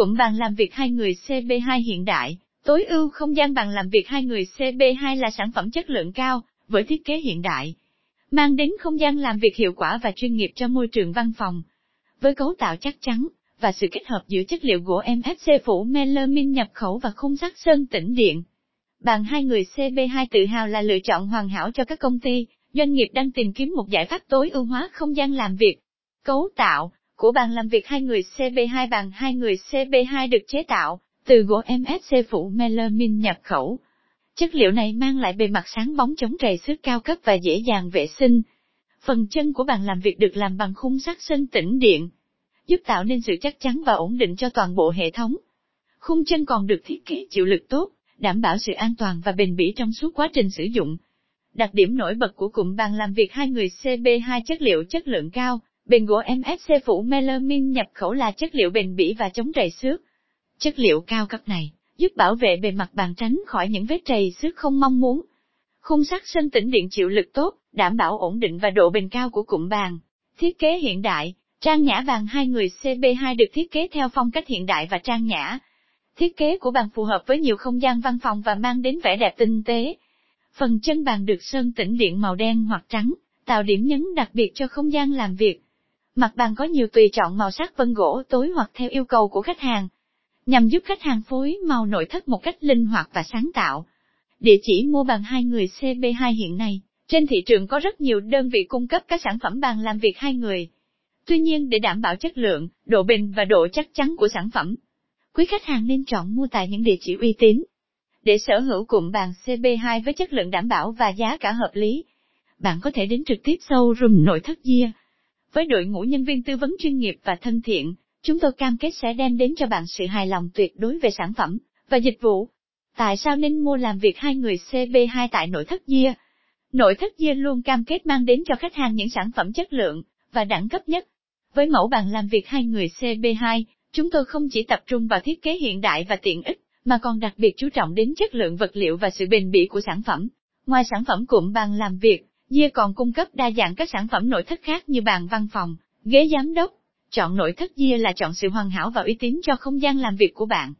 Cụm bàn làm việc hai người CB2 hiện đại, tối ưu không gian bàn làm việc hai người CB2 là sản phẩm chất lượng cao, với thiết kế hiện đại, mang đến không gian làm việc hiệu quả và chuyên nghiệp cho môi trường văn phòng. Với cấu tạo chắc chắn, và sự kết hợp giữa chất liệu gỗ MFC phủ melamine nhập khẩu và khung sắt sơn tĩnh điện. Bàn hai người CB2 tự hào là lựa chọn hoàn hảo cho các công ty, doanh nghiệp đang tìm kiếm một giải pháp tối ưu hóa không gian làm việc. Cấu tạo của bàn làm việc hai người CB2 bàn hai người CB2 được chế tạo từ gỗ MFC phủ melamine nhập khẩu. Chất liệu này mang lại bề mặt sáng bóng chống trầy xước cao cấp và dễ dàng vệ sinh. Phần chân của bàn làm việc được làm bằng khung sắt sơn tĩnh điện, giúp tạo nên sự chắc chắn và ổn định cho toàn bộ hệ thống. Khung chân còn được thiết kế chịu lực tốt, đảm bảo sự an toàn và bền bỉ trong suốt quá trình sử dụng. Đặc điểm nổi bật của cụm bàn làm việc hai người CB2 chất liệu chất lượng cao, bền gỗ MFC phủ melamine nhập khẩu là chất liệu bền bỉ và chống trầy xước. Chất liệu cao cấp này giúp bảo vệ bề mặt bàn tránh khỏi những vết trầy xước không mong muốn. Khung sắt sơn tĩnh điện chịu lực tốt, đảm bảo ổn định và độ bền cao của cụm bàn. Thiết kế hiện đại, trang nhã bàn hai người CB2 được thiết kế theo phong cách hiện đại và trang nhã. Thiết kế của bàn phù hợp với nhiều không gian văn phòng và mang đến vẻ đẹp tinh tế. Phần chân bàn được sơn tĩnh điện màu đen hoặc trắng, tạo điểm nhấn đặc biệt cho không gian làm việc. Mặt bàn có nhiều tùy chọn màu sắc vân gỗ tối hoặc theo yêu cầu của khách hàng, nhằm giúp khách hàng phối màu nội thất một cách linh hoạt và sáng tạo. Địa chỉ mua bàn hai người CB2 hiện nay, trên thị trường có rất nhiều đơn vị cung cấp các sản phẩm bàn làm việc hai người. Tuy nhiên để đảm bảo chất lượng, độ bền và độ chắc chắn của sản phẩm, quý khách hàng nên chọn mua tại những địa chỉ uy tín. Để sở hữu cụm bàn CB2 với chất lượng đảm bảo và giá cả hợp lý, bạn có thể đến trực tiếp showroom nội thất Gia. Với đội ngũ nhân viên tư vấn chuyên nghiệp và thân thiện, chúng tôi cam kết sẽ đem đến cho bạn sự hài lòng tuyệt đối về sản phẩm và dịch vụ. Tại sao nên mua làm việc hai người CB2 tại nội thất Gia? Nội thất Gia luôn cam kết mang đến cho khách hàng những sản phẩm chất lượng và đẳng cấp nhất. Với mẫu bàn làm việc hai người CB2, chúng tôi không chỉ tập trung vào thiết kế hiện đại và tiện ích, mà còn đặc biệt chú trọng đến chất lượng vật liệu và sự bền bỉ của sản phẩm. Ngoài sản phẩm cụm bàn làm việc, Gia còn cung cấp đa dạng các sản phẩm nội thất khác như bàn văn phòng, ghế giám đốc. Chọn nội thất Gia là chọn sự hoàn hảo và uy tín cho không gian làm việc của bạn.